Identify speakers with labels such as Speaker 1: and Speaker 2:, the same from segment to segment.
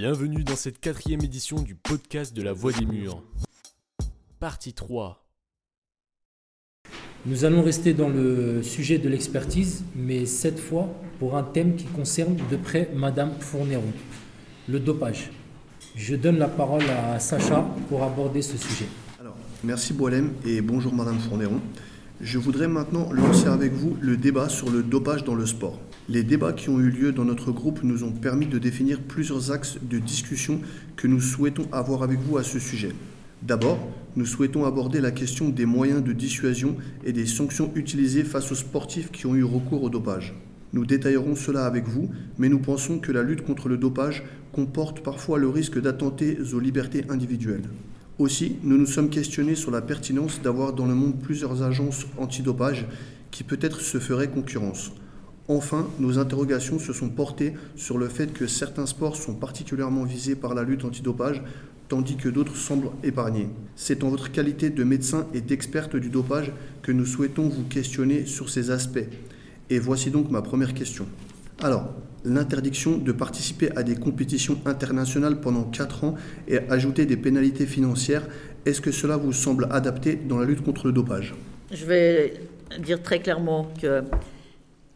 Speaker 1: Bienvenue dans cette quatrième édition du podcast de la Voix des Murs. Partie 3.
Speaker 2: Nous allons rester dans le sujet de l'expertise, mais cette fois pour un thème qui concerne de près Madame Fourneron, le dopage. Je donne la parole à Sacha pour aborder ce sujet.
Speaker 3: Alors, merci Boilem et bonjour Madame Fourneron. Je voudrais maintenant lancer avec vous le débat sur le dopage dans le sport. Les débats qui ont eu lieu dans notre groupe nous ont permis de définir plusieurs axes de discussion que nous souhaitons avoir avec vous à ce sujet. D'abord, nous souhaitons aborder la question des moyens de dissuasion et des sanctions utilisées face aux sportifs qui ont eu recours au dopage. Nous détaillerons cela avec vous, mais nous pensons que la lutte contre le dopage comporte parfois le risque d'attenter aux libertés individuelles. Aussi, nous nous sommes questionnés sur la pertinence d'avoir dans le monde plusieurs agences antidopage qui peut-être se feraient concurrence. Enfin, nos interrogations se sont portées sur le fait que certains sports sont particulièrement visés par la lutte antidopage, tandis que d'autres semblent épargnés. C'est en votre qualité de médecin et d'experte du dopage que nous souhaitons vous questionner sur ces aspects. Et voici donc ma première question. Alors, l'interdiction de participer à des compétitions internationales pendant 4 ans et ajouter des pénalités financières, est-ce que cela vous semble adapté dans la lutte contre le dopage?
Speaker 4: Je vais dire très clairement que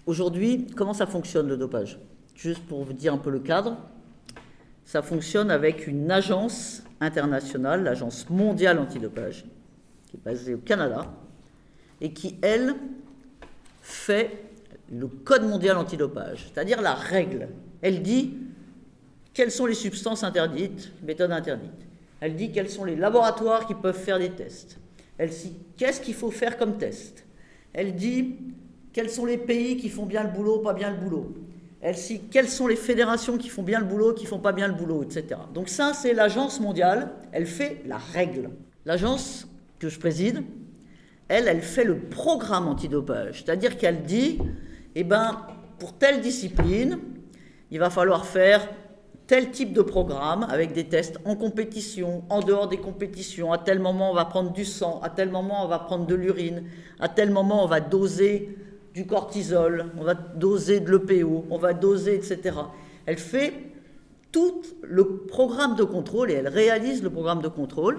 Speaker 4: Aujourd'hui, comment ça fonctionne le dopage? Juste pour vous dire un peu le cadre, ça fonctionne avec une agence internationale, l'agence mondiale antidopage, qui est basée au Canada, et qui, elle, fait le code mondial antidopage, c'est-à-dire la règle. Elle dit quelles sont les substances interdites, méthodes interdites. Elle dit quels sont les laboratoires qui peuvent faire des tests. Elle dit qu'est-ce qu'il faut faire comme test. Elle dit quels sont les pays qui font bien le boulot, pas bien le boulot Elle cite quelles sont les fédérations qui font bien le boulot, qui font pas bien le boulot, etc. Donc ça, c'est l'agence mondiale, elle fait la règle. L'agence que je préside, elle, elle fait le programme antidopage, c'est-à-dire qu'elle dit, eh ben, pour telle discipline, il va falloir faire tel type de programme avec des tests en compétition, en dehors des compétitions. À tel moment, on va prendre du sang, à tel moment, on va prendre de l'urine, à tel moment, on va doser du cortisol, on va doser de l'EPO, on va doser, etc. Elle fait tout le programme de contrôle et elle réalise le programme de contrôle,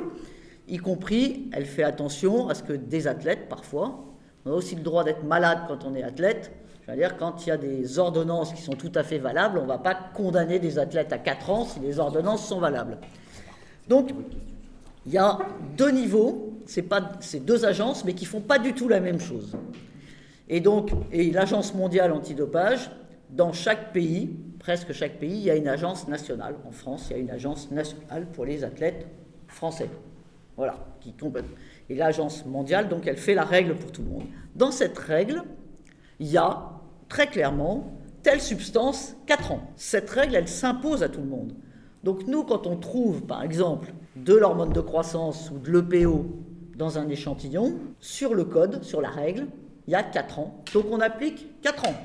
Speaker 4: y compris, elle fait attention à ce que des athlètes, parfois, on a aussi le droit d'être malade quand on est athlète. Je veux dire, quand il y a des ordonnances qui sont tout à fait valables, on ne va pas condamner des athlètes à 4 ans si les ordonnances sont valables. Donc, il y a deux niveaux, c'est deux agences, mais qui font pas du tout la même chose. Et donc, et l'Agence mondiale antidopage, dans chaque pays, presque chaque pays, il y a une agence nationale. En France, il y a une agence nationale pour les athlètes français. Voilà, qui Et l'agence mondiale, donc, elle fait la règle pour tout le monde. Dans cette règle, il y a très clairement telle substance 4 ans. Cette règle, elle s'impose à tout le monde. Donc nous, quand on trouve, par exemple, de l'hormone de croissance ou de l'EPO dans un échantillon, sur le code, sur la règle, il y a 4 ans. Donc on applique 4 ans.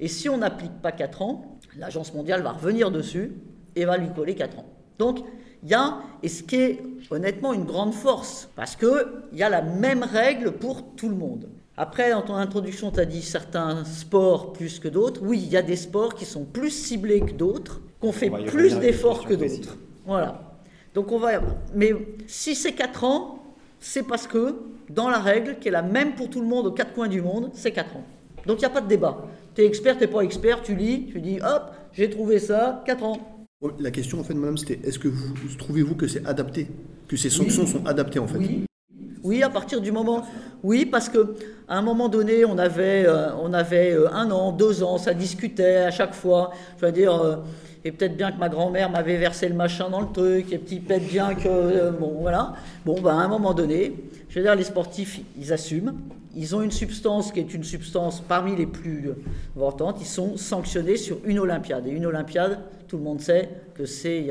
Speaker 4: Et si on n'applique pas 4 ans, l'Agence mondiale va revenir dessus et va lui coller 4 ans. Donc il y a, et ce qui est honnêtement une grande force, parce qu'il y a la même règle pour tout le monde. Après, dans ton introduction, tu as dit certains sports plus que d'autres. Oui, il y a des sports qui sont plus ciblés que d'autres, qu'on fait plus d'efforts que d'autres. Voilà. Donc on va. Mais si c'est 4 ans, c'est parce que dans la règle, qui est la même pour tout le monde aux quatre coins du monde, c'est 4 ans. Donc il n'y a pas de débat. Tu es expert, tu n'es pas expert, tu lis, tu dis hop, j'ai trouvé ça, 4 ans.
Speaker 3: La question en fait, madame, c'était est-ce que vous trouvez-vous que c'est adapté? Que ces sanctions sont adaptées en fait?
Speaker 4: Oui. Oui, à partir du moment. Oui, parce que à un moment donné, on avait, euh, on avait euh, un an, deux ans, ça discutait à chaque fois. Je veux dire, euh, et peut-être bien que ma grand-mère m'avait versé le machin dans le truc, et peut-être bien que. bon, voilà. Bon, ben, à un moment donné, je veux dire, les sportifs, ils assument. Ils ont une substance qui est une substance parmi les plus importantes. Ils sont sanctionnés sur une Olympiade. Et une Olympiade, tout le monde sait que c'est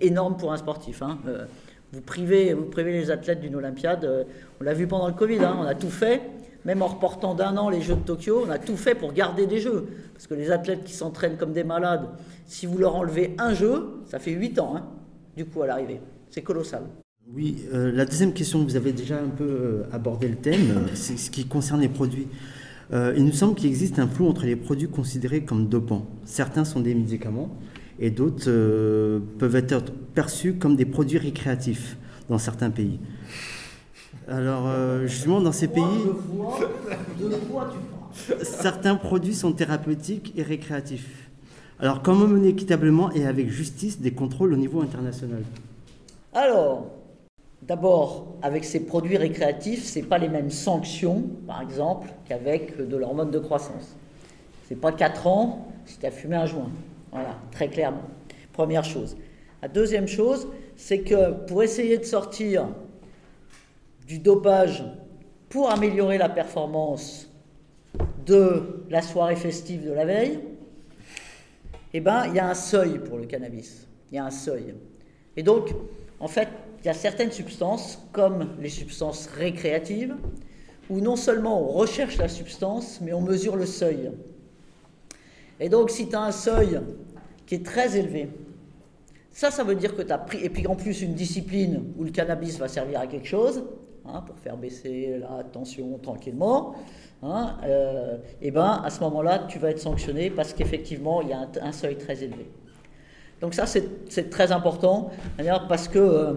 Speaker 4: énorme pour un sportif. Hein. Euh, vous, privez, vous privez les athlètes d'une Olympiade. Euh, on l'a vu pendant le Covid. Hein. on a tout fait. Même en reportant d'un an les Jeux de Tokyo, on a tout fait pour garder des Jeux. Parce que les athlètes qui s'entraînent comme des malades, si vous leur enlevez un jeu, ça fait 8 ans, hein, du coup, à l'arrivée. C'est colossal.
Speaker 5: Oui, euh, la deuxième question, vous avez déjà un peu euh, abordé le thème, euh, c'est ce qui concerne les produits. il nous semble qu'il existe un flou entre les produits considérés comme dopants. Certains sont des médicaments et d'autres peuvent être perçus comme des produits récréatifs dans certains pays. Alors, euh, justement, dans ces pays, certains produits sont thérapeutiques et récréatifs. Alors, comment mener équitablement et avec justice des contrôles au niveau international?
Speaker 4: Alors, d'abord, avec ces produits récréatifs, ce n'est pas les mêmes sanctions, par exemple, qu'avec de l'hormone de croissance. Ce n'est pas 4 ans si tu as fumé un joint. Voilà, très clairement. Première chose. La deuxième chose, c'est que pour essayer de sortir du dopage pour améliorer la performance de la soirée festive de la veille, eh ben, il y a un seuil pour le cannabis. Il y a un seuil. Et donc, en fait, il y a certaines substances, comme les substances récréatives, où non seulement on recherche la substance, mais on mesure le seuil. Et donc, si tu as un seuil qui est très élevé, ça, ça veut dire que tu as pris, et puis en plus une discipline où le cannabis va servir à quelque chose, hein, pour faire baisser la tension tranquillement, hein, euh, et ben à ce moment-là, tu vas être sanctionné parce qu'effectivement, il y a un, seuil très élevé. Donc ça, c'est très important, parce que euh,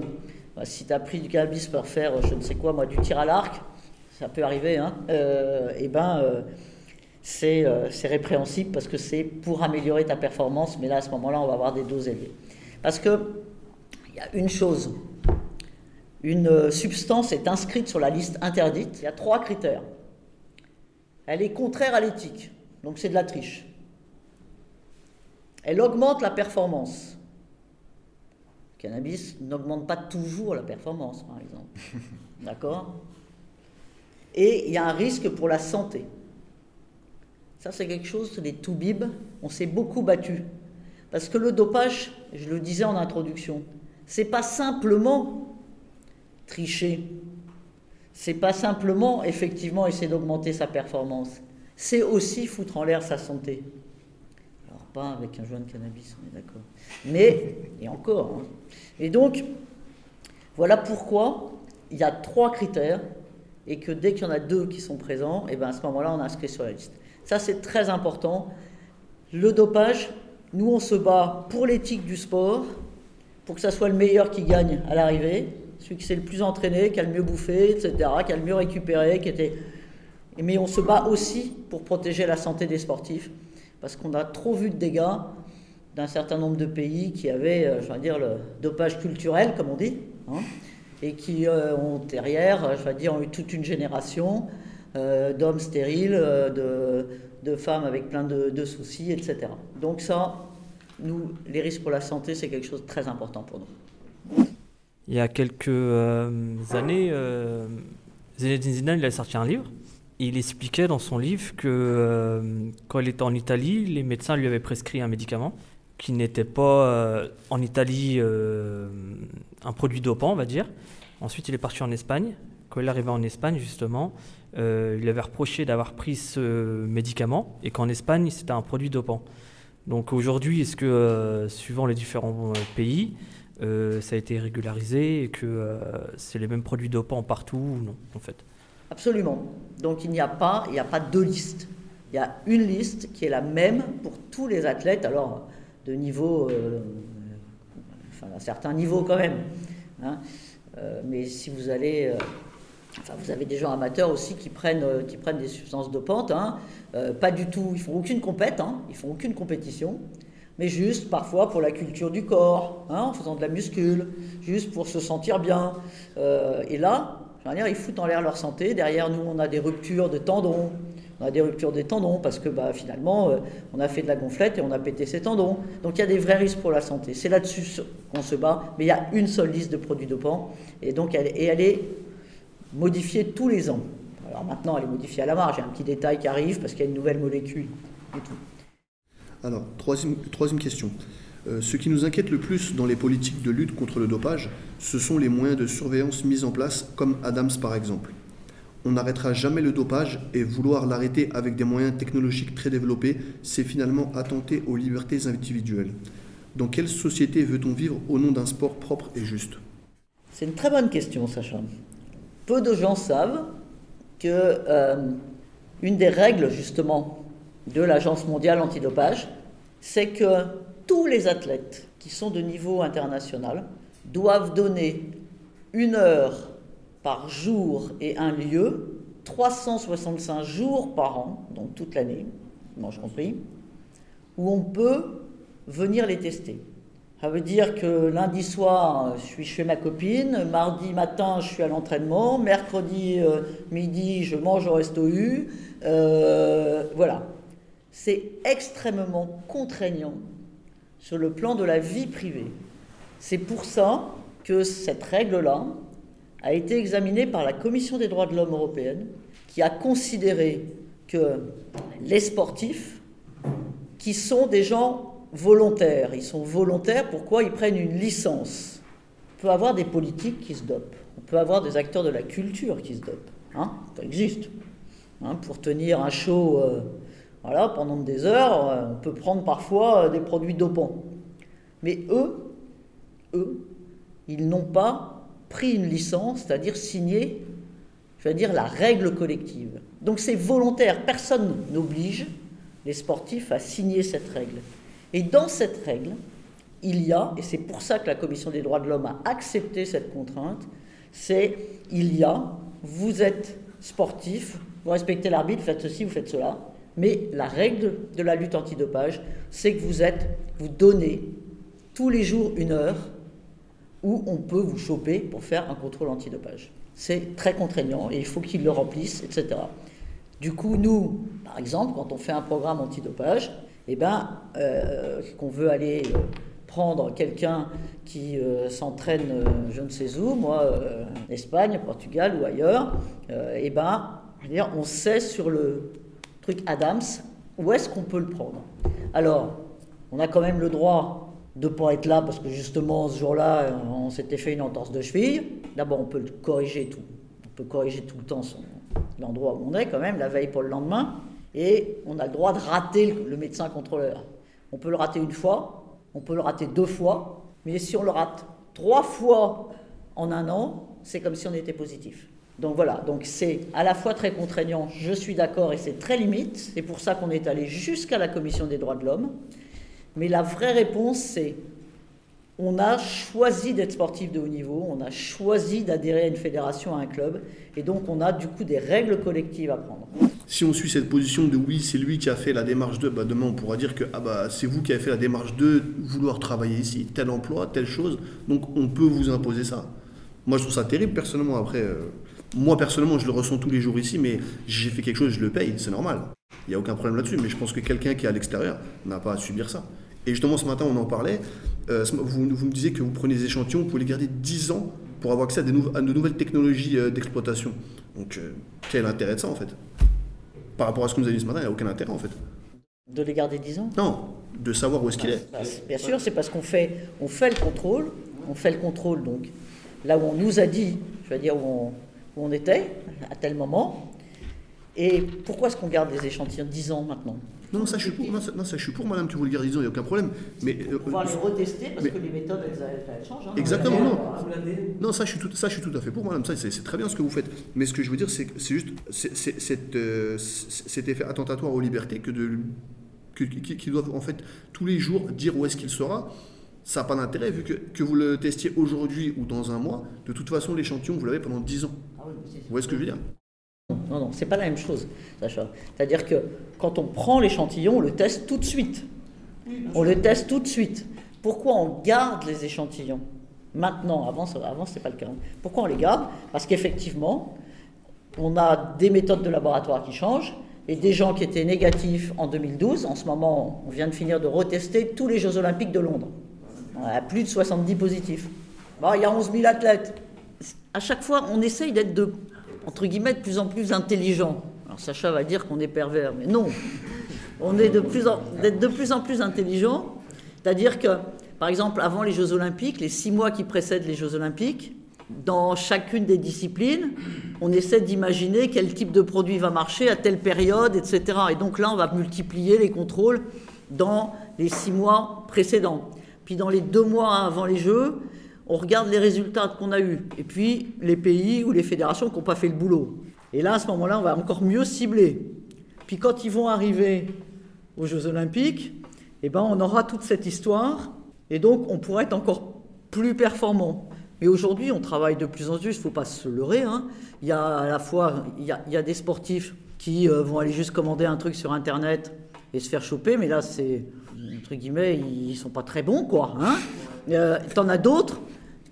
Speaker 4: bah, si tu as pris du cannabis pour faire, je ne sais quoi, moi, du tir à l'arc, ça peut arriver, hein, euh, et ben c'est répréhensible parce que c'est pour améliorer ta performance, mais là, à ce moment-là, on va avoir des doses élevées. Parce qu'il y a une chose, une substance est inscrite sur la liste interdite, il y a trois critères. Elle est contraire à l'éthique, donc c'est de la triche. Elle augmente la performance. Le cannabis n'augmente pas toujours la performance, par exemple. D'accord? Et il y a un risque pour la santé. Ça, c'est quelque chose, les toubibs, on s'est beaucoup battu parce que le dopage, je le disais en introduction, c'est pas simplement tricher. C'est pas simplement effectivement essayer d'augmenter sa performance. C'est aussi foutre en l'air sa santé. Alors pas avec un joint de cannabis, on est d'accord. Mais, et encore. Hein. Et donc, voilà pourquoi il y a trois critères et que dès qu'il y en a deux qui sont présents, eh bien à ce moment-là, on inscrit sur la liste. Ça, c'est très important. Le dopage, nous, on se bat pour l'éthique du sport, pour que ça soit le meilleur qui gagne à l'arrivée, celui qui s'est le plus entraîné, qui a le mieux bouffé, etc., qui a le mieux récupéré, qui était... Mais on se bat aussi pour protéger la santé des sportifs, parce qu'on a trop vu de dégâts d'un certain nombre de pays qui avaient, euh, je vais dire, le dopage culturel, comme on dit, hein, et qui euh, ont derrière, je vais dire, ont eu toute une génération euh, d'hommes stériles, de, de femmes avec plein de, soucis, etc. Donc ça, nous, les risques pour la santé, c'est quelque chose de très important pour nous.
Speaker 6: Il y a quelques euh, années, euh, Zinedine Zidane il a sorti un livre. il expliquait dans son livre que euh, quand il était en Italie, les médecins lui avaient prescrit un médicament qui n'était pas euh, en Italie un produit dopant, on va dire. Ensuite, il est parti en Espagne. Quand il arrivé en Espagne, justement, il avait reproché d'avoir pris ce médicament et qu'en Espagne, c'était un produit dopant. Donc aujourd'hui, est-ce que, suivant les différents euh, ça a été régularisé et que c'est les mêmes produits dopants partout ou non, en fait
Speaker 4: Absolument. Donc il n'y a pas, il n'y a pas deux listes. Il y a une liste qui est la même pour tous les athlètes, alors de niveau, enfin un certain niveau quand même. Hein. mais si vous allez Enfin, vous avez des gens amateurs aussi qui prennent, euh, qui prennent des substances dopantes. Hein. Euh, pas du tout, ils font aucune compète, hein. ils font aucune compétition, mais juste parfois pour la culture du corps, hein, en faisant de la muscule, juste pour se sentir bien. Euh, et là, ils foutent en l'air leur santé. Derrière nous, on a des ruptures de tendons. On a des ruptures des tendons parce que bah, finalement, on a fait de la gonflette et on a pété ses tendons. Donc il y a des vrais risques pour la santé. C'est là-dessus qu'on se bat, mais il y a une seule liste de produits dopants. Et donc elle, elle est modifiée tous les ans. Alors maintenant, elle est modifiée à la marge. Il y a un petit détail qui arrive parce qu'il y a une nouvelle molécule et tout.
Speaker 3: Alors, troisième, question. Euh, ce qui nous inquiète le plus dans les politiques de lutte contre le dopage, ce sont les moyens de surveillance mis en place, comme Adams par exemple. On n'arrêtera jamais le dopage et vouloir l'arrêter avec des moyens technologiques très développés, c'est finalement attenter aux libertés individuelles. Dans quelle société veut-on vivre au nom d'un sport propre et juste?
Speaker 4: C'est une très bonne question, Sacha peu de gens savent que euh, une des règles justement de l'Agence mondiale antidopage, c'est que tous les athlètes qui sont de niveau international doivent donner une heure par jour et un lieu, 365 jours par an, donc toute l'année, mange compris, où on peut venir les tester. Ça veut dire que lundi soir, je suis chez ma copine, mardi matin, je suis à l'entraînement, mercredi euh, midi, je mange au resto U. Euh, voilà. C'est extrêmement contraignant sur le plan de la vie privée. C'est pour ça que cette règle-là a été examinée par la Commission des droits de l'homme européenne, qui a considéré que les sportifs, qui sont des gens volontaires. Ils sont volontaires, pourquoi Ils prennent une licence? On peut avoir des politiques qui se dopent. On peut avoir des acteurs de la culture qui se dopent. Hein Ça existe. Hein, pour tenir un show euh, voilà, pendant des heures, euh, on peut prendre parfois euh, des produits dopants. Mais eux, eux, ils n'ont pas pris une licence, c'est-à-dire signé, je veux dire, la règle collective. Donc c'est volontaire, personne n'oblige les sportifs à signer cette règle. Et dans cette règle, il y a, et c'est pour ça que la Commission des droits de l'homme a accepté cette contrainte, c'est il y a, vous êtes sportif, vous respectez l'arbitre, faites ceci, vous faites cela, mais la règle de la lutte antidopage, c'est que vous êtes, vous donnez tous les jours une heure où on peut vous choper pour faire un contrôle antidopage. C'est très contraignant et il faut qu'ils le remplissent, etc. Du coup, nous, par exemple, quand on fait un programme antidopage, eh ben, euh, qu'on veut aller euh, prendre quelqu'un qui euh, s'entraîne je ne sais où, moi, Espagne, Portugal ou ailleurs, eh ben, on sait sur le truc Adams où est-ce qu'on peut le prendre? Alors, on a quand même le droit de ne pas être là parce que justement ce jour-là, on s'était fait une entorse de cheville. D'abord, on peut le corriger tout. On peut corriger tout le temps l'endroit où on est quand même, la veille pour le lendemain et on a le droit de rater le, médecin contrôleur. On peut le rater une fois, on peut le rater deux fois, mais si on le rate trois fois en un an, c'est comme si on était positif. Donc voilà, donc c'est à la fois très contraignant, je suis d'accord, et c'est très limite, c'est pour ça qu'on est allé jusqu'à la Commission des droits de l'homme, mais la vraie réponse c'est on a choisi d'être sportif de haut niveau, on a choisi d'adhérer à une fédération, à un club, et donc on a du coup des règles collectives à prendre.
Speaker 3: Si on suit cette position de oui, c'est lui qui a fait la démarche de, bah demain on pourra dire que ah bah, c'est vous qui avez fait la démarche de vouloir travailler ici, tel emploi, telle chose, donc on peut vous imposer ça. Moi je trouve ça terrible personnellement, après, euh, moi personnellement je le ressens tous les jours ici, mais j'ai fait quelque chose, je le paye, c'est normal. Il n'y a aucun problème là-dessus, mais je pense que quelqu'un qui est à l'extérieur n'a pas à subir ça. Et justement, ce matin, on en parlait. Euh, vous, me disiez que vous prenez des échantillons, vous pouvez les garder 10 ans pour avoir accès à, de nouvelles technologies euh, d'exploitation. Donc, euh, quel est l'intérêt de ça, en fait? Par rapport à ce que vous avez dit ce matin, il n'y a aucun intérêt, en fait.
Speaker 4: De les garder 10 ans?
Speaker 3: Non, de savoir où est-ce qu'il est.
Speaker 4: Bah, bien sûr, c'est parce qu'on fait, on fait le contrôle. On fait le contrôle, donc, là où on nous a dit, je vais dire où on, où on était, à tel moment. Et pourquoi est-ce qu'on garde des échantillons 10 ans maintenant?
Speaker 3: Non, ça je suis pour, non, ça, je suis pour madame, tu vous le gardes, il n'y a aucun problème. Mais,
Speaker 4: euh, On va les retester parce que les méthodes, elles, changent. Hein.
Speaker 3: exactement, non. Non, ça je, suis tout, ça je suis tout à fait pour madame, ça c'est très bien ce que vous faites. Mais ce que je veux dire, c'est juste cet, euh, cet effet attentatoire aux libertés que de, qui, doivent en fait tous les jours dire où est-ce qu'il sera. Ça n'a pas d'intérêt vu que, que vous le testiez aujourd'hui ou dans un mois. De toute façon, l'échantillon, vous l'avez pendant 10 ans. Ah vous voyez ce que je veux dire
Speaker 4: non, non, c'est pas la même chose, C'est-à-dire que quand on prend l'échantillon, on le teste tout de suite. On le teste tout de suite. Pourquoi on garde les échantillons maintenant Avant, avant ce n'est pas le cas. Pourquoi on les garde Parce qu'effectivement, on a des méthodes de laboratoire qui changent et des gens qui étaient négatifs en 2012. En ce moment, on vient de finir de retester tous les Jeux Olympiques de Londres. On a plus de 70 positifs. il y a 11 000 athlètes. À chaque fois, on essaye d'être de entre guillemets, plus en plus intelligent. Alors Sacha va dire qu'on est pervers, mais non. On est de plus en, d'être de plus en plus intelligent. C'est-à-dire que, par exemple, avant les Jeux Olympiques, les six mois qui précèdent les Jeux Olympiques, dans chacune des disciplines, on essaie d'imaginer quel type de produit va marcher à telle période, etc. Et donc là, on va multiplier les contrôles dans les six mois précédents. Puis dans les deux mois avant les Jeux, on regarde les résultats qu'on a eus, et puis les pays ou les fédérations qui n'ont pas fait le boulot. Et là, à ce moment-là, on va encore mieux cibler. Puis quand ils vont arriver aux Jeux Olympiques, eh ben, on aura toute cette histoire, et donc on pourrait être encore plus performant. Mais aujourd'hui, on travaille de plus en plus, il ne faut pas se leurrer. hein. Il y a à la fois il y a, des sportifs qui euh, vont aller juste commander un truc sur Internet et se faire choper, mais là, c'est, entre guillemets, ils sont pas très bons, quoi. Hein. Euh, T'en as d'autres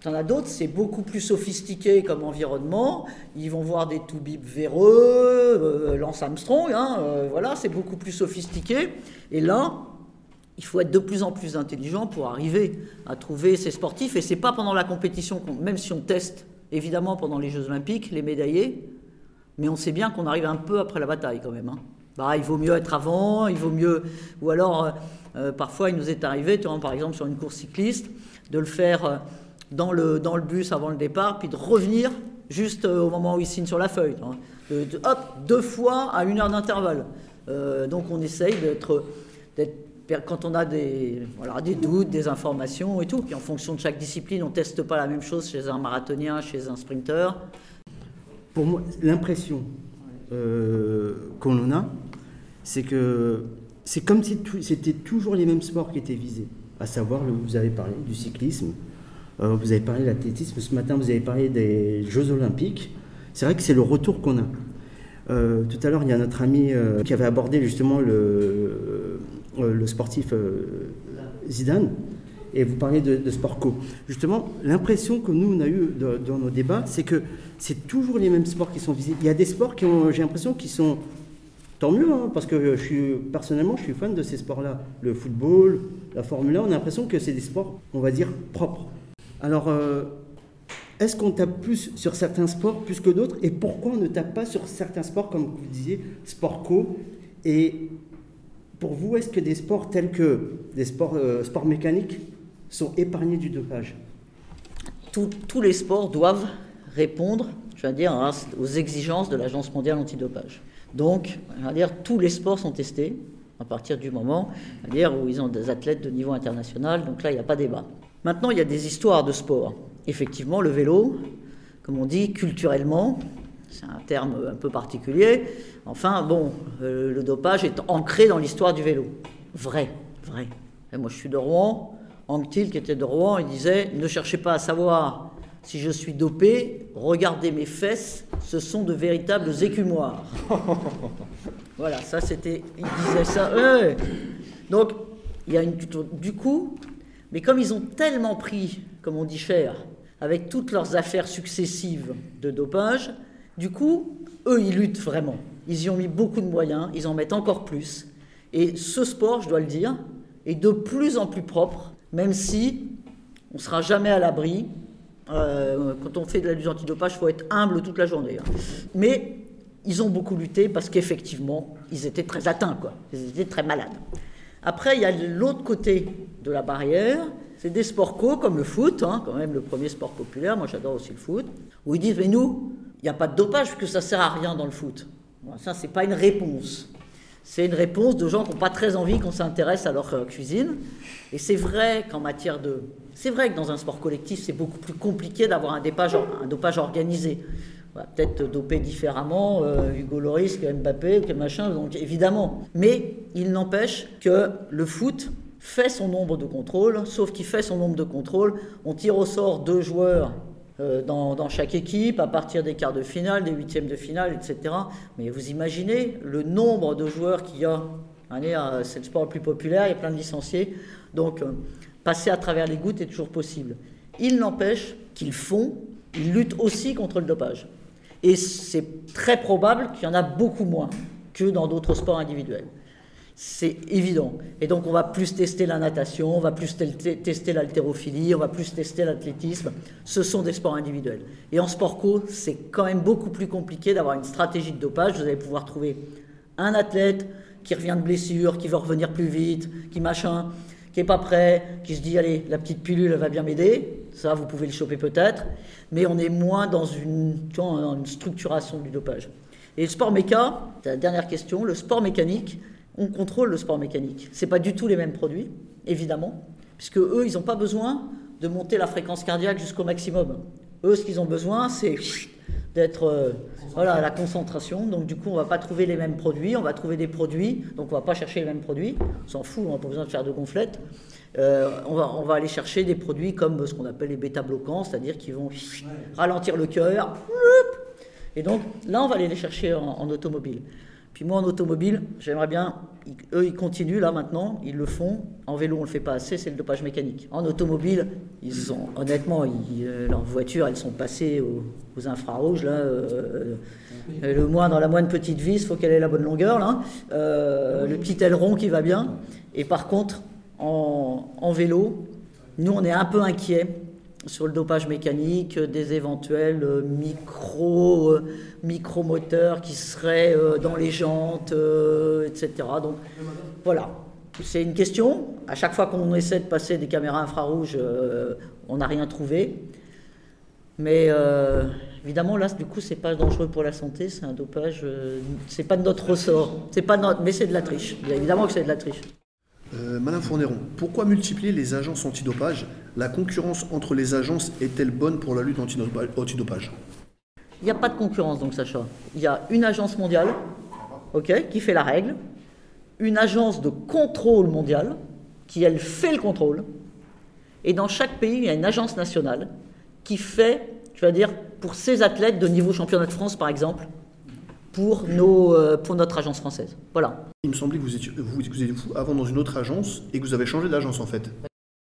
Speaker 4: T'en as d'autres, c'est beaucoup plus sophistiqué comme environnement. Ils vont voir des tout-bip véreux, euh, Lance Armstrong, hein, euh, voilà, c'est beaucoup plus sophistiqué. Et là, il faut être de plus en plus intelligent pour arriver à trouver ces sportifs. Et c'est pas pendant la compétition, même si on teste évidemment pendant les Jeux Olympiques les médaillés, mais on sait bien qu'on arrive un peu après la bataille quand même. hein. Bah, il vaut mieux être avant, il vaut mieux. Ou alors, euh, parfois, il nous est arrivé, tu vois, par exemple sur une course cycliste, de le faire dans le, dans le bus avant le départ, puis de revenir juste euh, au moment où il signe sur la feuille. de- hop, deux fois à une heure d'intervalle. Euh, donc on essaye d'être, quand on a des, voilà, des doutes, des informations et tout. Puis en fonction de chaque discipline, on ne teste pas la même chose chez un marathonien, chez un sprinter.
Speaker 5: Pour moi, l'impression euh, qu'on en a, c'est que c'est comme si c'était toujours les mêmes sports qui étaient visés. À savoir, vous avez parlé du cyclisme, vous avez parlé de l'athlétisme, ce matin vous avez parlé des Jeux Olympiques. C'est vrai que c'est le retour qu'on a. Euh, tout à l'heure, il y a notre ami euh, qui avait abordé justement le, euh, sportif euh, Zidane, et vous parlez de, sport co. Justement, l'impression que nous, on a eue de- dans nos débats, c'est que c'est toujours les mêmes sports qui sont visés. Il y a des sports qui ont, j'ai l'impression, qui sont tant mieux, hein, parce que je suis, personnellement, je suis fan de ces sports-là. Le football, la Formule 1, on a l'impression que c'est des sports, on va dire, propres. Alors, euh, est-ce qu'on tape plus sur certains sports plus que d'autres Et pourquoi on ne tape pas sur certains sports, comme vous disiez, sport co Et pour vous, est-ce que des sports tels que des sports, euh, sports mécaniques sont épargnés du dopage?
Speaker 4: Tous- les sports doivent répondre, je veux dire, aux exigences de l'Agence mondiale antidopage. Donc, je veux dire, tous les sports sont testés à partir du moment où ils ont des athlètes de niveau international. Donc là, il n'y a pas débat. Maintenant, il y a des histoires de sport. Effectivement, le vélo, comme on dit culturellement, c'est un terme un peu particulier. Enfin, bon, euh, le dopage est ancré dans l'histoire du vélo. Vrai, vrai. Et moi, je suis de Rouen. Anctil, qui était de Rouen, il disait Ne cherchez pas à savoir si je suis dopé, regardez mes fesses, ce sont de véritables écumoires. voilà, ça c'était. Il disait ça. ouais. Donc, il y a une. Du coup, mais comme ils ont tellement pris, comme on dit cher, avec toutes leurs affaires successives de dopage, du coup, eux, ils luttent vraiment. Ils y ont mis beaucoup de moyens, ils en mettent encore plus. Et ce sport, je dois le dire, est de plus en plus propre, même si on ne sera jamais à l'abri. Euh, quand on fait de la lutte antidopage, il faut être humble toute la journée. hein. Mais ils ont beaucoup lutté parce qu'effectivement, ils étaient très atteints, quoi. Ils étaient très malades. Après, il y a l'autre côté de la barrière, c'est des sports co comme le foot, hein, quand même le premier sport populaire, moi j'adore aussi le foot, où ils disent, mais nous, il n'y a pas de dopage parce que ça sert à rien dans le foot. Bon, ça, c'est pas une réponse. C'est une réponse de gens qui n'ont pas très envie qu'on s'intéresse à leur euh, cuisine. Et c'est vrai qu'en matière de... C'est vrai que dans un sport collectif, c'est beaucoup plus compliqué d'avoir un, un dopage organisé. Peut-être doper différemment euh, Hugo Loris Mbappé, machin, donc évidemment. Mais il n'empêche que le foot fait son nombre de contrôles, sauf qu'il fait son nombre de contrôles. On tire au sort deux joueurs euh, dans, chaque équipe à partir des quarts de finale, des huitièmes de finale, etc. Mais vous imaginez le nombre de joueurs qu'il y a. Euh, c'est le sport le plus populaire, il y a plein de licenciés. Donc, passer à travers les gouttes est toujours possible. Il n'empêche qu'ils font, ils luttent aussi contre le dopage. Et c'est très probable qu'il y en a beaucoup moins que dans d'autres sports individuels. C'est évident. Et donc on va plus tester la natation, on va plus tester l'haltérophilie, on va plus tester l'athlétisme. Ce sont des sports individuels. Et en sport co, c'est quand même beaucoup plus compliqué d'avoir une stratégie de dopage. Vous allez pouvoir trouver un athlète qui revient de blessure, qui veut revenir plus vite, qui machin, qui est pas prêt, qui se dit allez, la petite pilule elle va bien m'aider. Ça, vous pouvez le choper peut-être. Mais on est moins dans une, structuration du dopage. Et le sport méca, dernière question, le sport mécanique, on contrôle le sport mécanique. C'est pas du tout les mêmes produits, évidemment, puisque eux, ils n'ont pas besoin de monter la fréquence cardiaque jusqu'au maximum. Eux, ce qu'ils ont besoin, c'est d'être euh, à la concentration. Donc du coup, on va pas trouver les mêmes produits, on va trouver des produits, donc on va pas chercher les mêmes produits, on s'en fout, on n'a pas besoin de faire de gonflettes. Euh, on, va, aller chercher des produits comme ce qu'on appelle les bêta-bloquants, c'est-à-dire qui vont ralentir le cœur. Et donc là, on va aller les chercher en automobile. Puis moi, en automobile, j'aimerais bien, eux, ils continuent là maintenant, ils le font. En vélo, on le fait pas assez, c'est le dopage mécanique. En automobile, ils ont, honnêtement, euh, leurs voitures, elles sont passées aux, infrarouges là. euh, euh, le moindre, la moindre petite vis, faut qu'elle ait la bonne longueur là. Le petit aileron qui va bien. Et par contre, en, en vélo, nous, on est un peu inquiets sur le dopage mécanique, des éventuels euh, micro, euh, micromoteurs qui seraient euh, dans les jantes, etc. Donc voilà, c'est une question. À chaque fois qu'on essaie de passer des caméras infrarouges, on n'a rien trouvé. Mais évidemment, là, du coup, c'est pas dangereux pour la santé, c'est un dopage, euh, c'est pas de notre ressort, c'est pas notre, mais c'est de la triche. Évidemment que c'est de la triche.
Speaker 3: Euh, Madame Fourneron, pourquoi multiplier les agences antidopage? La concurrence entre les agences est-elle bonne pour la lutte antidopa- antidopage?
Speaker 4: Il n'y a pas de concurrence, donc Sacha. Il y a une agence mondiale, qui fait la règle, une agence de contrôle mondiale, qui elle fait le contrôle, et dans chaque pays, il y a une agence nationale qui fait, tu vas dire, pour ses athlètes de niveau championnat de France, par exemple, pour, nos, euh, pour notre agence française. Voilà.
Speaker 3: Il me semblait que vous étiez, vous, vous étiez avant dans une autre agence et que vous avez changé d'agence en fait.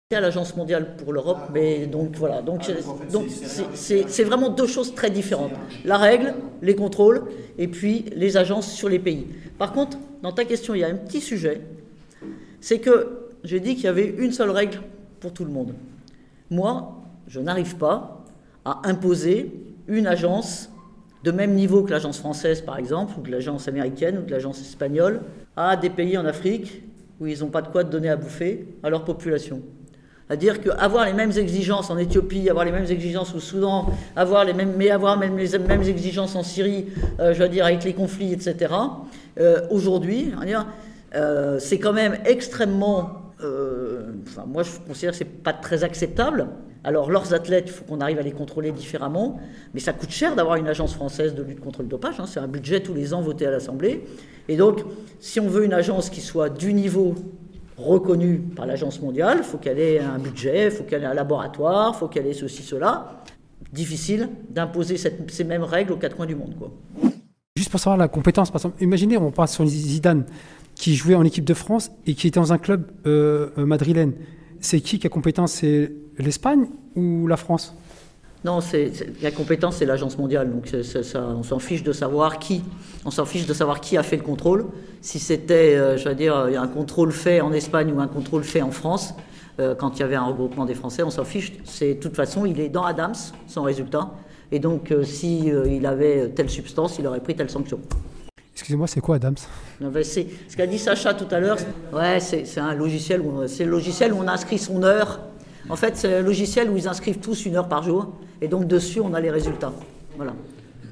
Speaker 4: C'est à l'agence mondiale pour l'Europe, mais donc voilà. Donc c'est- donc c'est vraiment deux choses très différentes. La règle, les contrôles, et puis les agences sur les pays. Par contre, dans ta question, il y a un petit sujet. C'est que j'ai dit qu'il y avait une seule règle pour tout le monde. Moi, je n'arrive pas à imposer une agence de même niveau que l'agence française, par exemple, ou que l'agence américaine, ou que l'agence espagnole, à des pays en Afrique où ils n'ont pas de quoi donner à bouffer à leur population. C'est-à-dire qu'avoir les mêmes exigences en Éthiopie, avoir les mêmes exigences au Soudan, avoir les mêmes, mais avoir même les mêmes exigences en Syrie, euh, je veux dire, avec les conflits, etc., euh, aujourd'hui, euh, c'est quand même extrêmement. Euh, enfin, moi, je considère que c'est pas très acceptable. Alors, leurs athlètes, il faut qu'on arrive à les contrôler différemment, mais ça coûte cher d'avoir une agence française de lutte contre le dopage. hein. c'est un budget tous les ans voté à l'Assemblée. Et donc, si on veut une agence qui soit du niveau reconnue par l'Agence mondiale, il faut qu'elle ait un budget, il faut qu'elle ait un laboratoire, il faut qu'elle ait ceci, cela. Difficile d'imposer ces mêmes règles aux quatre coins du monde.
Speaker 7: Juste pour savoir la compétence, par exemple, imaginez, on parle sur Zidane, qui jouait en équipe de France et qui était dans un club euh, euh, madrilène. C'est qui qui a compétence? C'est l'Espagne ou la France?
Speaker 4: Non, la compétence, c'est l'Agence mondiale. Donc on s'en fiche de savoir qui. On s'en fiche de savoir qui a fait le contrôle. Si c'était, euh, je veux dire, un contrôle fait en Espagne ou un contrôle fait en France, quand il y avait un regroupement des Français, on s'en fiche. C'est de toute façon, il est dans Adams, son résultat. Et donc, euh, si il avait telle substance, il aurait pris telle sanction.
Speaker 7: Excusez-moi, c'est quoi Adams?
Speaker 4: Non, c'est ce qu'a dit Sacha tout à l'heure. Ouais, c'est c'est un logiciel où c'est le logiciel où on inscrit son heure. En fait, c'est un logiciel où ils inscrivent tous une heure par jour, et donc dessus on a les résultats. Voilà,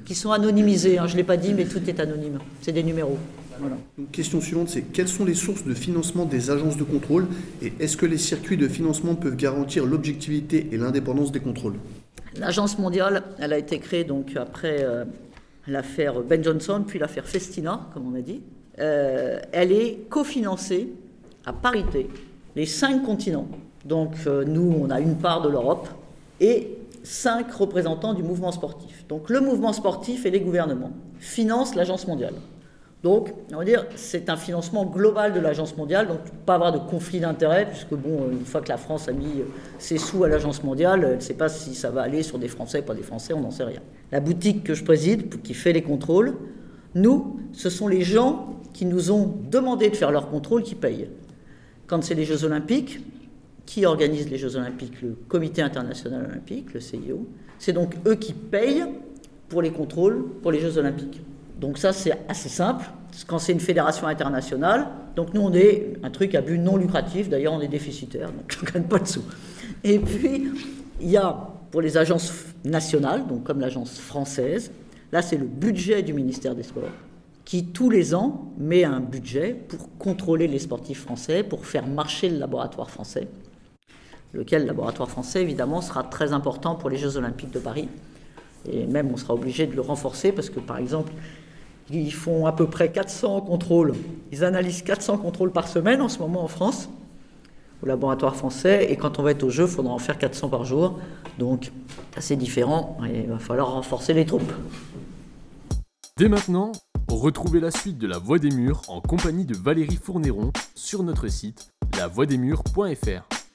Speaker 4: qui sont anonymisés. hein, je l'ai pas dit, mais tout est anonyme. C'est des numéros. Voilà.
Speaker 3: Donc, question suivante, c'est quelles sont les sources de financement des agences de contrôle et est-ce que les circuits de financement peuvent garantir l'objectivité et l'indépendance des contrôles?
Speaker 4: L'agence mondiale, elle a été créée donc après euh, l'affaire Ben Johnson, puis l'affaire Festina, comme on a dit. Euh, elle est cofinancée à parité les cinq continents. Donc euh, nous, on a une part de l'Europe et cinq représentants du mouvement sportif. Donc le mouvement sportif et les gouvernements financent l'agence mondiale. Donc, on va dire, c'est un financement global de l'agence mondiale, donc pas avoir de conflit d'intérêts, puisque bon, une fois que la France a mis euh, ses sous à l'agence mondiale, elle ne sait pas si ça va aller sur des Français, pas des Français, on n'en sait rien. La boutique que je préside, qui fait les contrôles, nous, ce sont les gens qui nous ont demandé de faire leurs contrôles qui payent. Quand c'est les Jeux Olympiques, qui organise les Jeux Olympiques? Le Comité international olympique, le CIO. C'est donc eux qui payent pour les contrôles pour les Jeux Olympiques. Donc ça, c'est assez simple. Quand c'est une fédération internationale, donc nous, on est un truc à but non lucratif. D'ailleurs, on est déficitaire, donc on ne gagne pas de sous. Et puis, il y a pour les agences nationales, donc comme l'agence française, là, c'est le budget du ministère des Sports qui, tous les ans, met un budget pour contrôler les sportifs français, pour faire marcher le laboratoire français lequel laboratoire français, évidemment, sera très important pour les Jeux Olympiques de Paris. Et même, on sera obligé de le renforcer parce que, par exemple, ils font à peu près 400 contrôles. Ils analysent 400 contrôles par semaine en ce moment en France, au laboratoire français. Et quand on va être au jeu, il faudra en faire 400 par jour. Donc, assez différent. Il va falloir renforcer les troupes.
Speaker 1: Dès maintenant, retrouvez la suite de La Voix des Murs en compagnie de Valérie Fournéron sur notre site lavoidesmurs.fr.